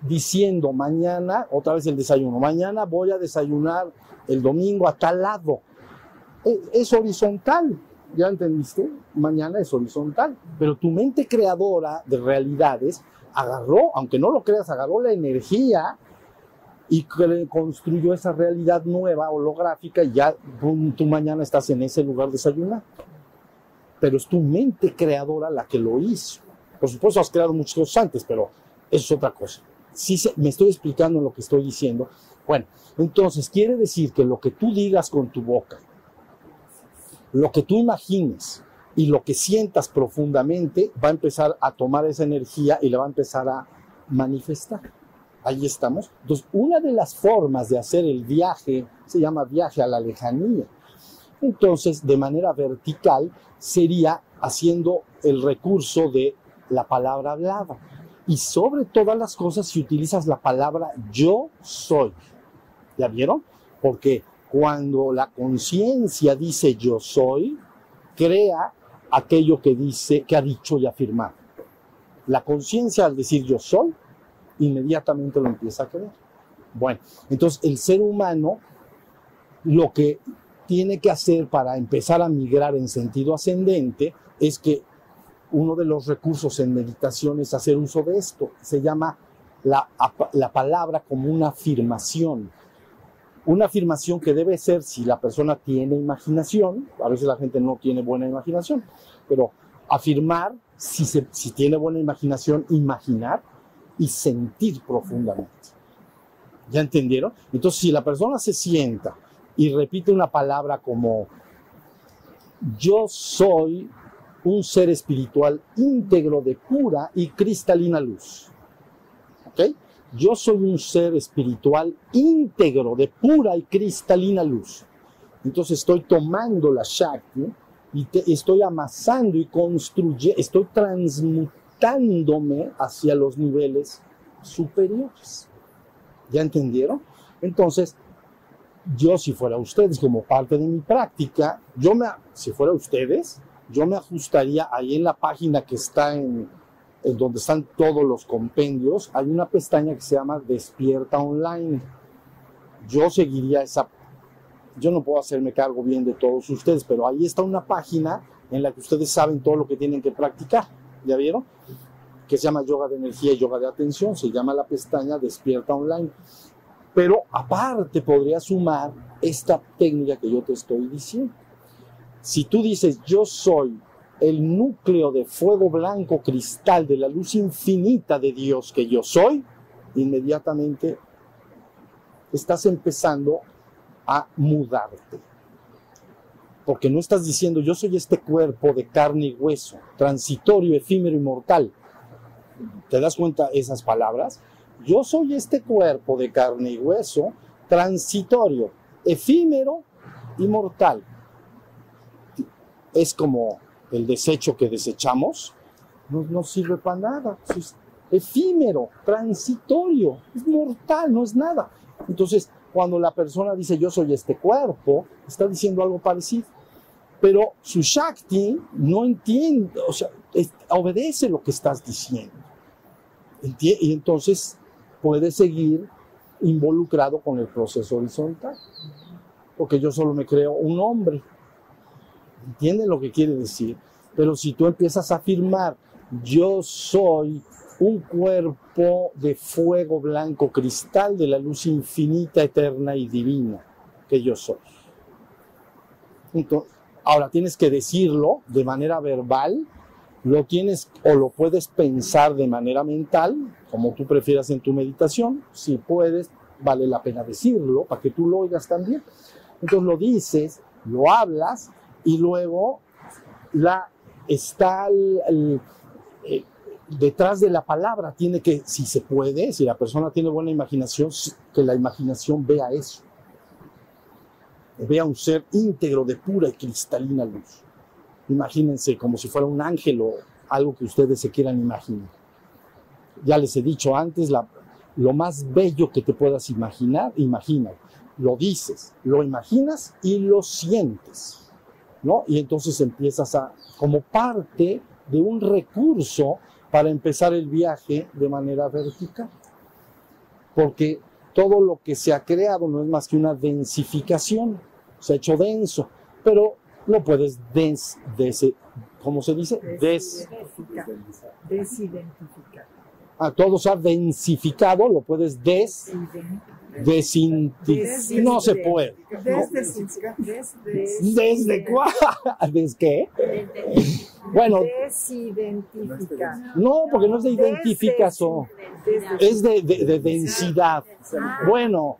diciendo mañana, otra vez el desayuno, mañana voy a desayunar el domingo a tal lado. E, es, horizontal, ¿ya entendiste? Mañana es horizontal, pero tu mente creadora de realidades agarró, aunque no lo creas, agarró la energía y construyó esa realidad nueva, holográfica, y ya tú mañana estás en ese lugar desayunando. Pero es tu mente creadora la que lo hizo. Por supuesto, has creado muchos cosas antes, pero eso es otra cosa. Si me estoy explicando lo que estoy diciendo. Bueno, entonces quiere decir que lo que tú digas con tu boca, lo que tú imagines y lo que sientas profundamente va a empezar a tomar esa energía y la va a empezar a manifestar. Ahí estamos. Entonces, una de las formas de hacer el viaje se llama viaje a la lejanía. Entonces, de manera vertical, sería haciendo el recurso de la palabra hablada. Y sobre todas las cosas, si utilizas la palabra yo soy. ¿Ya vieron? Porque cuando la conciencia dice yo soy, crea aquello que dice, que ha dicho y afirmado. La conciencia al decir yo soy, inmediatamente lo empieza a creer. Bueno, entonces el ser humano lo que tiene que hacer para empezar a migrar en sentido ascendente es que uno de los recursos en meditación es hacer uso de esto. Se llama la, la palabra como una afirmación. Una afirmación que debe ser si la persona tiene imaginación, a veces la gente no tiene buena imaginación, pero afirmar si, se, si tiene buena imaginación, imaginar y sentir profundamente. ¿Ya entendieron? Entonces, si la persona se sienta y repite una palabra como yo soy un ser espiritual íntegro de pura y cristalina luz. ¿Ok? Yo soy un ser espiritual íntegro de pura y cristalina luz. Entonces estoy tomando la Shakti y estoy amasando y construyendo, estoy transmutándome hacia los niveles superiores. ¿Ya entendieron? Entonces, yo si fuera ustedes como parte de mi práctica, yo me, si fuera ustedes, yo me ajustaría ahí en la página que está en, en donde están todos los compendios, hay una pestaña que se llama Despierta Online. Yo seguiría esa, yo no puedo hacerme cargo bien de todos ustedes, pero ahí está una página en la que ustedes saben todo lo que tienen que practicar, ¿ya vieron? Que se llama yoga de energía y yoga de atención, se llama la pestaña Despierta Online. Pero aparte podría sumar esta técnica que yo te estoy diciendo. Si tú dices, yo soy el núcleo de fuego blanco cristal de la luz infinita de Dios que yo soy, inmediatamente estás empezando a mudarte. Porque no estás diciendo, yo soy este cuerpo de carne y hueso, transitorio, efímero y mortal. ¿Te das cuenta esas palabras? Yo soy este cuerpo de carne y hueso, transitorio, efímero y mortal. Es como el desecho que desechamos, no, sirve para nada. Es efímero, transitorio, es mortal, no es nada. Entonces, cuando la persona dice yo soy este cuerpo, está diciendo algo parecido. Pero su Shakti no entiende, o sea, obedece lo que estás diciendo. Y entonces puede seguir involucrado con el proceso horizontal. Porque yo solo me creo un hombre. ¿Entienden lo que quiere decir? Pero si tú empiezas a afirmar, yo soy un cuerpo de fuego blanco cristal de la luz infinita, eterna y divina que yo soy. Entonces, ahora tienes que decirlo de manera verbal, lo tienes o lo puedes pensar de manera mental, como tú prefieras en tu meditación, si puedes, vale la pena decirlo para que tú lo oigas también. Entonces lo dices, lo hablas y luego la, está el, eh, detrás de la palabra, tiene que, si se puede, si la persona tiene buena imaginación, que la imaginación vea eso. Vea un ser íntegro de pura y cristalina luz. Imagínense como si fuera un ángel o algo que ustedes se quieran imaginar. Ya les he dicho antes, la, lo más bello que te puedas imaginar, imagina. Lo dices, lo imaginas y lo sientes. ¿no? Y entonces empiezas a, como parte de un recurso para empezar el viaje de manera vertical. Porque todo lo que se ha creado no es más que una densificación, se ha hecho denso, pero lo puedes des, des ¿cómo se dice? Des, desidentificar. A todo se ha densificado, lo puedes des, desintificar. No se puede. ¿Desde cuál? ¿Desde qué? Bueno. No, porque no es de identificación. Es de, de, de densidad. Bueno,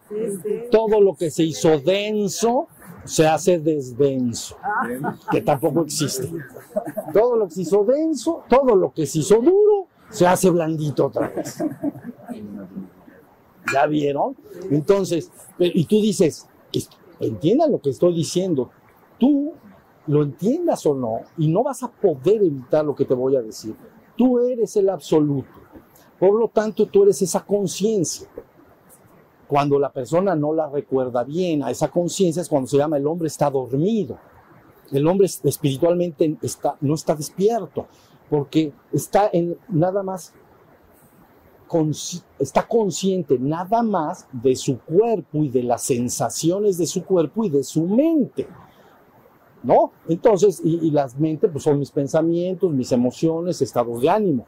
todo lo que se hizo denso se hace desdenso, que tampoco existe. Todo lo que se hizo denso, todo lo que se hizo duro, se hace blandito otra vez. ¿Ya vieron? Entonces, y tú dices, entiendan lo que estoy diciendo. Tú lo entiendas o no, y no vas a poder evitar lo que te voy a decir. Tú eres el absoluto. Por lo tanto, tú eres esa conciencia. Cuando la persona no la recuerda bien, a esa conciencia es cuando se llama el hombre está dormido. El hombre espiritualmente está, no está despierto, porque está en nada más está consciente nada más de su cuerpo y de las sensaciones de su cuerpo y de su mente. ¿No? Entonces, y, las mentes pues son mis pensamientos, mis emociones, estados de ánimo.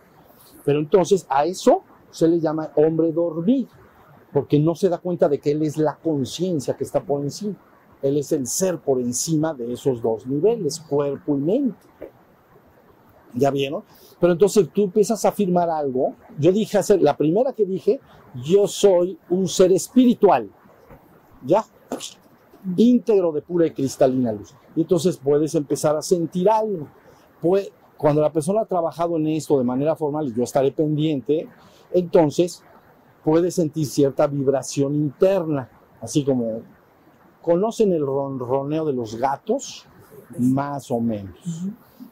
Pero entonces a eso se le llama hombre dormido, porque no se da cuenta de que él es la conciencia que está por encima. Él es el ser por encima de esos dos niveles, cuerpo y mente. ¿Ya vieron? Pero entonces tú empiezas a afirmar algo. Yo dije hacer, la primera que dije, yo soy un ser espiritual. ¿Ya? íntegro de pura y cristalina luz. Y entonces puedes empezar a sentir algo. Pues, cuando la persona ha trabajado en esto de manera formal, y yo estaré pendiente, entonces puedes sentir cierta vibración interna, así como conocen el ronroneo de los gatos, más o menos.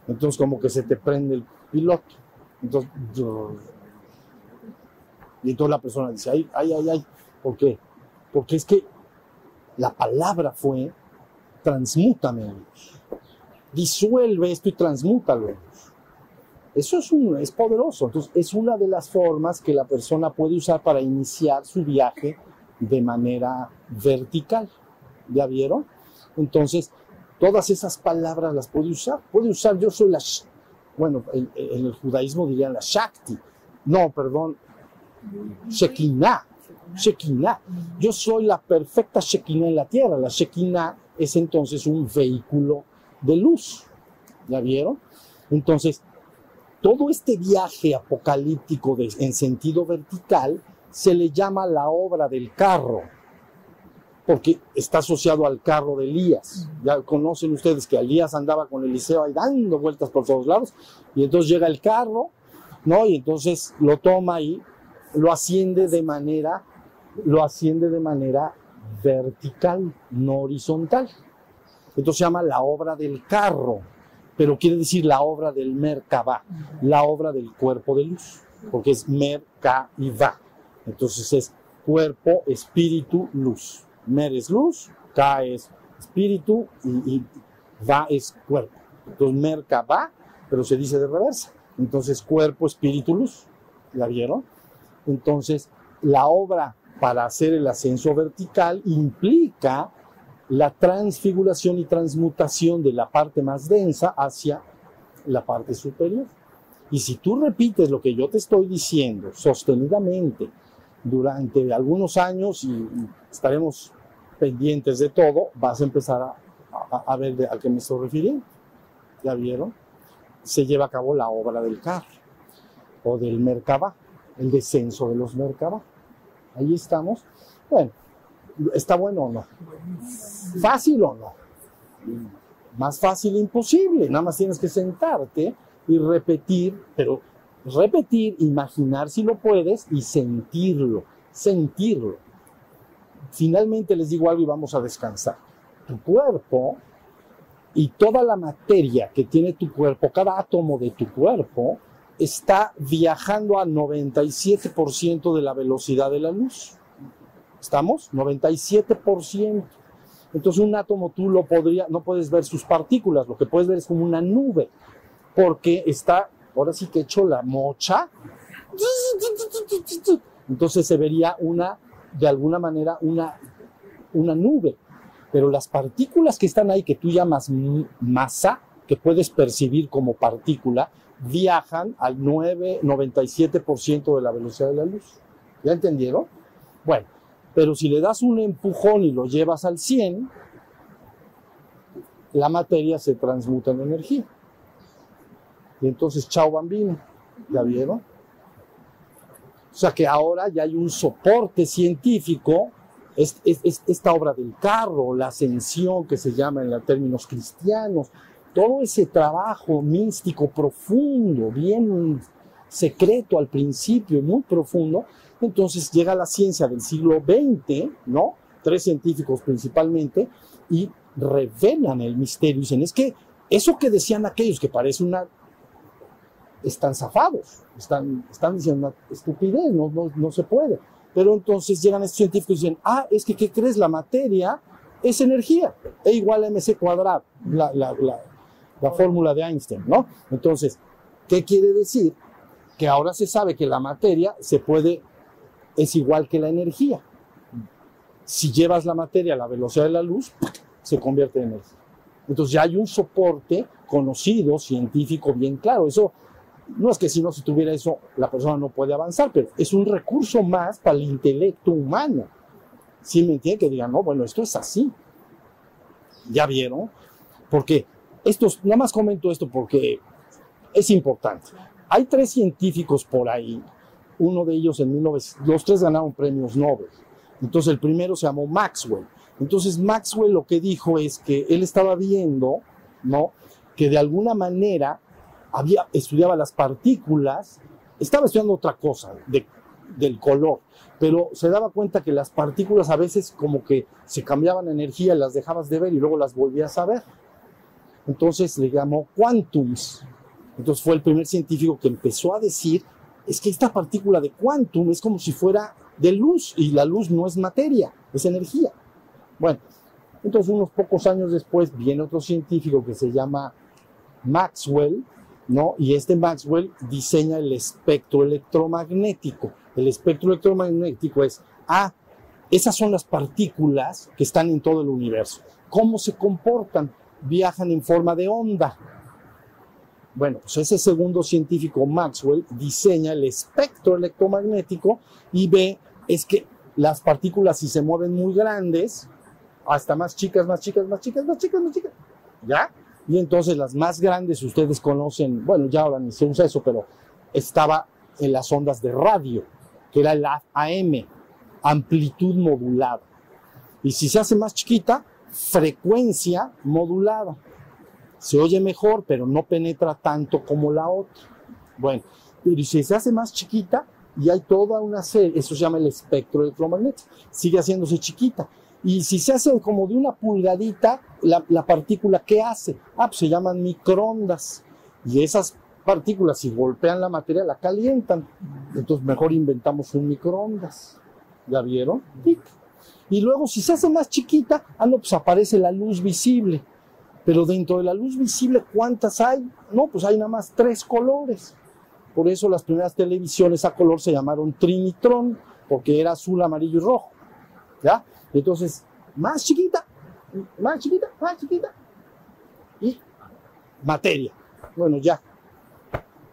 Entonces como que se te prende el piloto. Entonces, y entonces la persona dice, ay, ay, ay, ay, ¿por qué? Porque es que la palabra fue, transmútame. Disuelve esto y transmútalo. Eso es, un, es poderoso. Entonces, es una de las formas que la persona puede usar para iniciar su viaje de manera vertical. ¿Ya vieron? Entonces, todas esas palabras las puede usar. Puede usar, yo soy la, bueno, en, el judaísmo dirían la Shakti. No, perdón, Shekinah. Shekinah. Yo soy la perfecta Shekinah en la tierra. La Shekinah es entonces un vehículo de luz. ¿Ya vieron? Entonces, todo este viaje apocalíptico en sentido vertical se le llama la obra del carro, porque está asociado al carro de Elías. Ya conocen ustedes que Elías andaba con Eliseo ahí dando vueltas por todos lados, y entonces llega el carro, ¿no? Y entonces lo toma y lo asciende de manera lo asciende de manera vertical, no horizontal. Entonces se llama la obra del carro, pero quiere decir la obra del Merkabah, la obra del cuerpo de luz, porque es Merkabah. Entonces es cuerpo, espíritu, luz. Mer luz, Ka es espíritu y, Va es cuerpo. Entonces Merkabah, pero se dice de reversa. Entonces cuerpo, espíritu, luz. ¿La vieron? Entonces la obra para hacer el ascenso vertical implica la transfiguración y transmutación de la parte más densa hacia la parte superior. Y si tú repites lo que yo te estoy diciendo sostenidamente durante algunos años y estaremos pendientes de todo, vas a empezar a, a- a ver de, a qué me estoy refiriendo. ¿Ya vieron? Se lleva a cabo la obra del carro o del Merkabah, el descenso de los Merkabah. Ahí estamos. Bueno, ¿está bueno o no? ¿Fácil o no? Más fácil imposible. Nada más tienes que sentarte y repetir, pero repetir, imaginar si lo puedes y sentirlo, sentirlo. Finalmente les digo algo y vamos a descansar. Tu cuerpo y toda la materia que tiene tu cuerpo, cada átomo de tu cuerpo, está viajando a 97% de la velocidad de la luz. ¿Estamos? 97%. Entonces un átomo tú lo podría, no puedes ver sus partículas, lo que puedes ver es como una nube, porque está, ahora sí que hecho la mocha. Entonces se vería una, de alguna manera, una, una nube. Pero las partículas que están ahí, que tú llamas masa, que puedes percibir como partícula, viajan al 9, 97% de la velocidad de la luz. ¿Ya entendieron? Bueno, pero si le das un empujón y lo llevas al 100, la materia se transmuta en energía. Y entonces, chao bambino, ¿ya vieron? O sea que ahora ya hay un soporte científico, es, es- es- esta obra del carro, la ascensión que se llama en los términos cristianos, todo ese trabajo místico profundo, bien secreto al principio, muy profundo, entonces llega la ciencia del siglo XX, ¿no? Tres científicos principalmente, y revelan el misterio. Dicen, es que eso que decían aquellos, que parece una... Están zafados, están, están diciendo una estupidez, no, no, no se puede. Pero entonces llegan estos científicos y dicen, ah, es que, ¿qué crees? La materia es energía, E igual a mc cuadrado, la, la, la, la fórmula de Einstein, ¿no? Entonces, ¿qué quiere decir? Que ahora se sabe que la materia se puede, es igual que la energía. Si llevas la materia a la velocidad de la luz, se convierte en energía. Entonces ya hay un soporte conocido, científico, bien claro. Eso no es que si no se tuviera eso, la persona no puede avanzar, pero es un recurso más para el intelecto humano. Si me entienden? Que digan, no, bueno, esto es así. ¿Ya vieron? Porque estos, nada más comento esto porque es importante. Hay tres científicos por ahí, uno de ellos en 1900, los tres ganaron premios Nobel. Entonces el primero se llamó Maxwell. Entonces Maxwell lo que dijo es que él estaba viendo, ¿no? Que de alguna manera había, estudiaba las partículas, estaba estudiando otra cosa de, del color, pero se daba cuenta que las partículas a veces como que se cambiaban energía, las dejabas de ver y luego las volvías a ver. Entonces le llamó quantums. Entonces fue el primer científico que empezó a decir, es que esta partícula de quantum es como si fuera de luz y la luz no es materia, es energía. Bueno, entonces unos pocos años después viene otro científico que se llama Maxwell, ¿no? Y este Maxwell diseña el espectro electromagnético. El espectro electromagnético es, ah, esas son las partículas que están en todo el universo. ¿Cómo se comportan? Viajan en forma de onda. Bueno, pues ese segundo científico, Maxwell, diseña el espectro electromagnético y ve, es que las partículas si se mueven muy grandes, hasta más chicas, más chicas, más chicas, más chicas, más chicas, ¿ya? Y entonces las más grandes ustedes conocen, bueno, ya ahora ni se usa eso, pero estaba en las ondas de radio, que era la AM, amplitud modulada. Y si se hace más chiquita, frecuencia modulada. Se oye mejor, pero no penetra tanto como la otra. Bueno, pero si se hace más chiquita, y hay toda una serie, eso se llama el espectro electromagnético, sigue haciéndose chiquita. Y si se hace como de una pulgadita, la, la partícula, ¿qué hace? Ah, pues se llaman microondas. Y esas partículas, si golpean la materia, la calientan. Entonces, mejor inventamos un microondas. ¿Ya vieron? Tic. Y luego, si se hace más chiquita, ah, no, pues aparece la luz visible. Pero dentro de la luz visible, ¿cuántas hay? No, pues hay nada más tres colores. Por eso las primeras televisiones a color se llamaron Trinitron, porque era azul, amarillo y rojo. ¿Ya? Entonces, más chiquita, más chiquita, más chiquita. Y materia. Bueno, ya.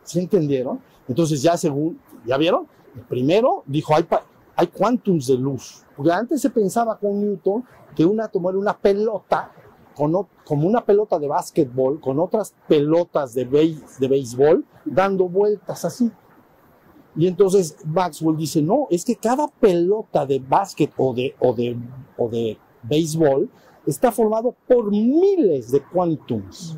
¿Sí entendieron? Entonces ya según, ¿ya vieron? Primero dijo, hay, hay quantums de luz. Porque antes se pensaba con Newton que un átomo era una pelota, con como una pelota de básquetbol, con otras pelotas de, béis- de béisbol, dando vueltas así. Y entonces Maxwell dice, no, es que cada pelota de básquet o de, o de, o de béisbol está formado por miles de quantums.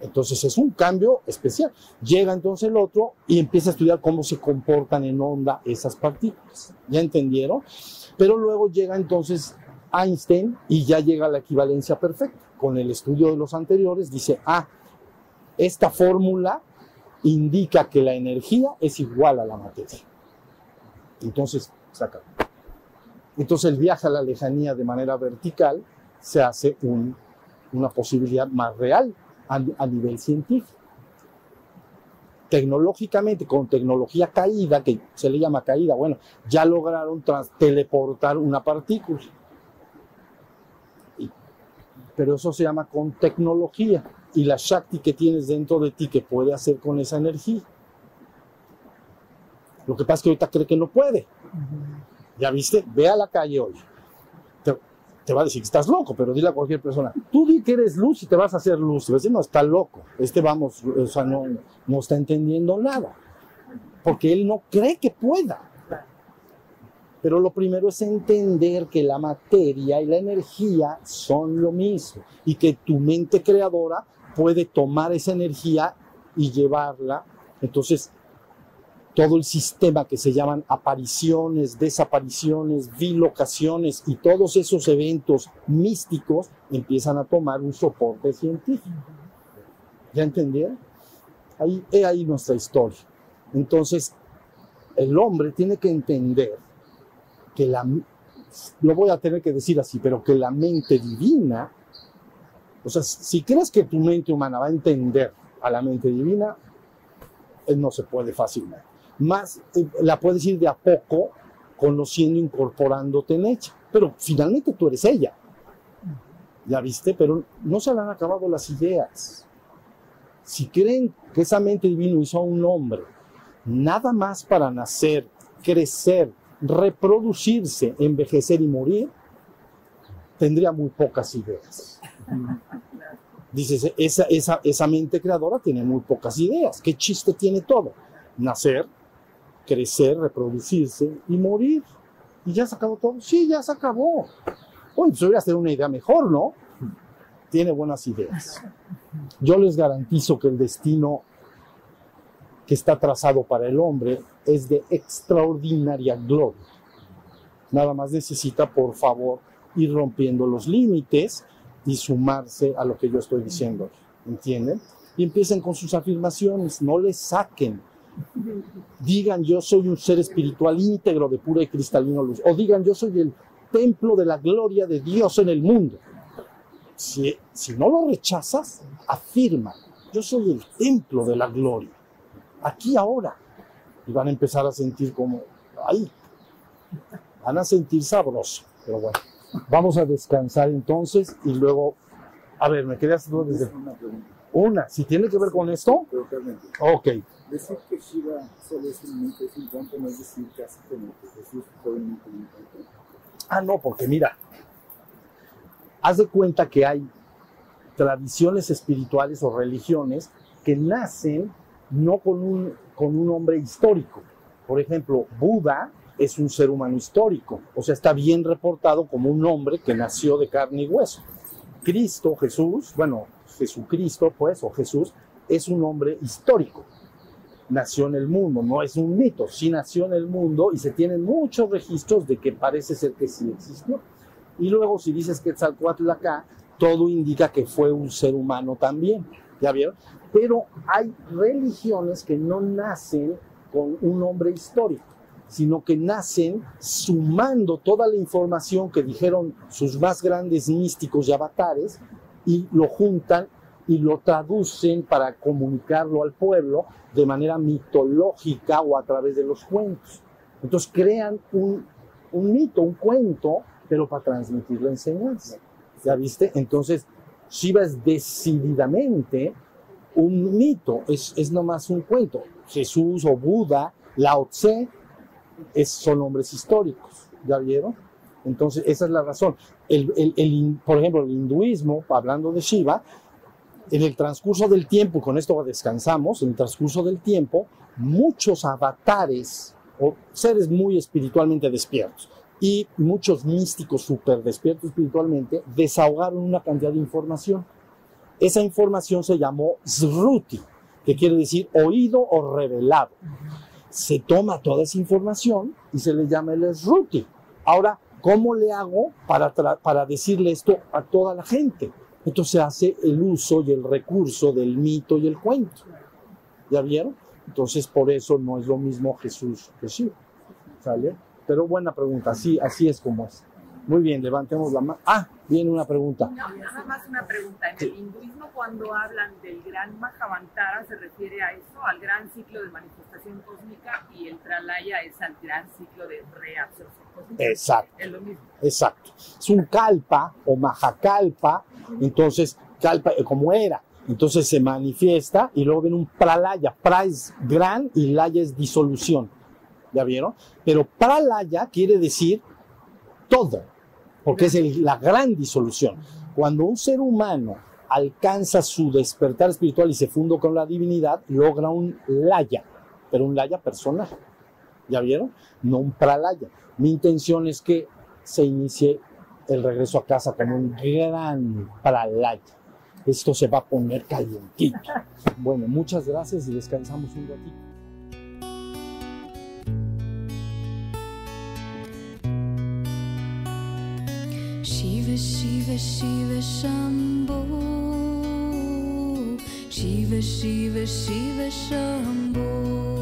Entonces es un cambio especial. Llega entonces el otro y empieza a estudiar cómo se comportan en onda esas partículas. ¿Ya entendieron? Pero luego llega entonces Einstein y ya llega la equivalencia perfecta. Con el estudio de los anteriores dice, ah, esta fórmula indica que la energía es igual a la materia. Entonces, saca. Entonces el viaje a la lejanía de manera vertical se hace un- una posibilidad más real a, nivel científico. Tecnológicamente, con tecnología caída, que se le llama caída, bueno, ya lograron trans- teleportar una partícula. Pero eso se llama con tecnología y la Shakti que tienes dentro de ti que puede hacer con esa energía. Lo que pasa es que ahorita cree que no puede. ¿Ya viste? Ve a la calle hoy. Te, te va a decir que estás loco, pero dile a cualquier persona, tú di que eres luz y te vas a hacer luz. Te va a decir, no, está loco. Este, vamos, o sea, no, no está entendiendo nada. Porque él no cree que pueda. Pero lo primero es entender que la materia y la energía son lo mismo y que tu mente creadora puede tomar esa energía y llevarla. Entonces, todo el sistema que se llaman apariciones, desapariciones, bilocaciones y todos esos eventos místicos empiezan a tomar un soporte científico. ¿Ya entendieron? Ahí, he ahí nuestra historia. Entonces, el hombre tiene que entender que la, lo voy a tener que decir así, pero que la mente divina, o sea, si crees que tu mente humana va a entender a la mente divina, eh, no se puede fácilmente. Más eh, la puedes ir de a poco conociendo, incorporándote en ella, pero finalmente tú eres ella. Ya viste, pero no se le han acabado las ideas. Si creen que esa mente divina hizo a un hombre nada más para nacer, crecer, reproducirse, envejecer y morir, tendría muy pocas ideas. Dices, esa, esa, esa mente creadora tiene muy pocas ideas. ¿Qué chiste tiene todo? Nacer, crecer, reproducirse y morir. ¿Y ya se acabó todo? Sí, ya se acabó. Bueno, pues deberías tener una idea mejor, ¿no? Tiene buenas ideas. Yo les garantizo que el destino que está trazado para el hombre es de extraordinaria gloria. Nada más necesita, por favor, ir rompiendo los límites y sumarse a lo que yo estoy diciendo. ¿Entienden? Y empiecen con sus afirmaciones, no les saquen. Digan, yo soy un ser espiritual íntegro de pura y cristalina luz. O digan, yo soy el templo de la gloria de Dios en el mundo. Si, si no lo rechazas, afirma, yo soy el templo de la gloria. Aquí ahora. Y van a empezar a sentir como, ay, van a sentir sabroso. Pero bueno, vamos a descansar entonces y luego, a ver, me quedas tú desde Una pregunta. una. Si tiene que ver con esto, Totalmente. ok. Decir que Shiva solo es un mito es un no es decir casi como que Jesús fue un mito un tonto. Ah, no, porque mira, haz de cuenta que hay tradiciones espirituales o religiones que nacen no con un, con un hombre histórico. Por ejemplo, Buda es un ser humano histórico, o sea, está bien reportado como un hombre que nació de carne y hueso. Cristo, Jesús, bueno, Jesucristo, pues, o Jesús, es un hombre histórico. Nació en el mundo, no es un mito, sí nació en el mundo y se tienen muchos registros de que parece ser que sí existió. Y luego, si dices que Quetzalcoatl acá, todo indica que fue un ser humano también. ¿Ya vieron? Pero hay religiones que no nacen con un hombre histórico, sino que nacen sumando toda la información que dijeron sus más grandes místicos y avatares y lo juntan y lo traducen para comunicarlo al pueblo de manera mitológica o a través de los cuentos. Entonces crean un, un mito, un cuento, pero para transmitir la enseñanza. ¿Ya viste? Entonces, Shiva es decididamente un mito, es, es nomás un cuento. Jesús o Buda, Lao Tse, es, son nombres históricos, ¿ya vieron? Entonces, esa es la razón. Por ejemplo, el hinduismo, hablando de Shiva, en el transcurso del tiempo, con esto descansamos, en el transcurso del tiempo, muchos avatares o seres muy espiritualmente despiertos y muchos místicos súper despiertos espiritualmente desahogaron una cantidad de información. Esa información se llamó Sruti, que quiere decir oído o revelado. Se toma toda esa información y se le llama el Sruti. Ahora, ¿cómo le hago para, para decirle esto a toda la gente? Entonces se hace el uso y el recurso del mito y el cuento. ¿Ya vieron? Entonces por eso no es lo mismo Jesús que Shiva. ¿Sale? Pero buena pregunta, así, así es como es. Muy bien, levantemos la mano. Ah, viene una pregunta. No, nada más una pregunta. En el hinduismo, cuando hablan del gran Mahavantara, ¿se refiere a eso, al gran ciclo de manifestación cósmica? Y el Pralaya es al gran ciclo de reabsorción cósmica. Exacto. Es lo mismo. Exacto. Es un kalpa o mahakalpa, entonces kalpa eh, como era. Entonces se manifiesta y luego viene un pralaya. Pra es gran y laya es disolución. ¿Ya vieron? Pero pralaya quiere decir todo, porque es la gran disolución. Cuando un ser humano alcanza su despertar espiritual y se funda con la divinidad, logra un laya, pero un laya personal. ¿Ya vieron? No un pralaya. Mi intención es que se inicie el regreso a casa con un gran pralaya. Esto se va a poner calientito. Bueno, muchas gracias y descansamos un ratito. Shiva Shiva Shambho Shiva Shiva Shiva Shambho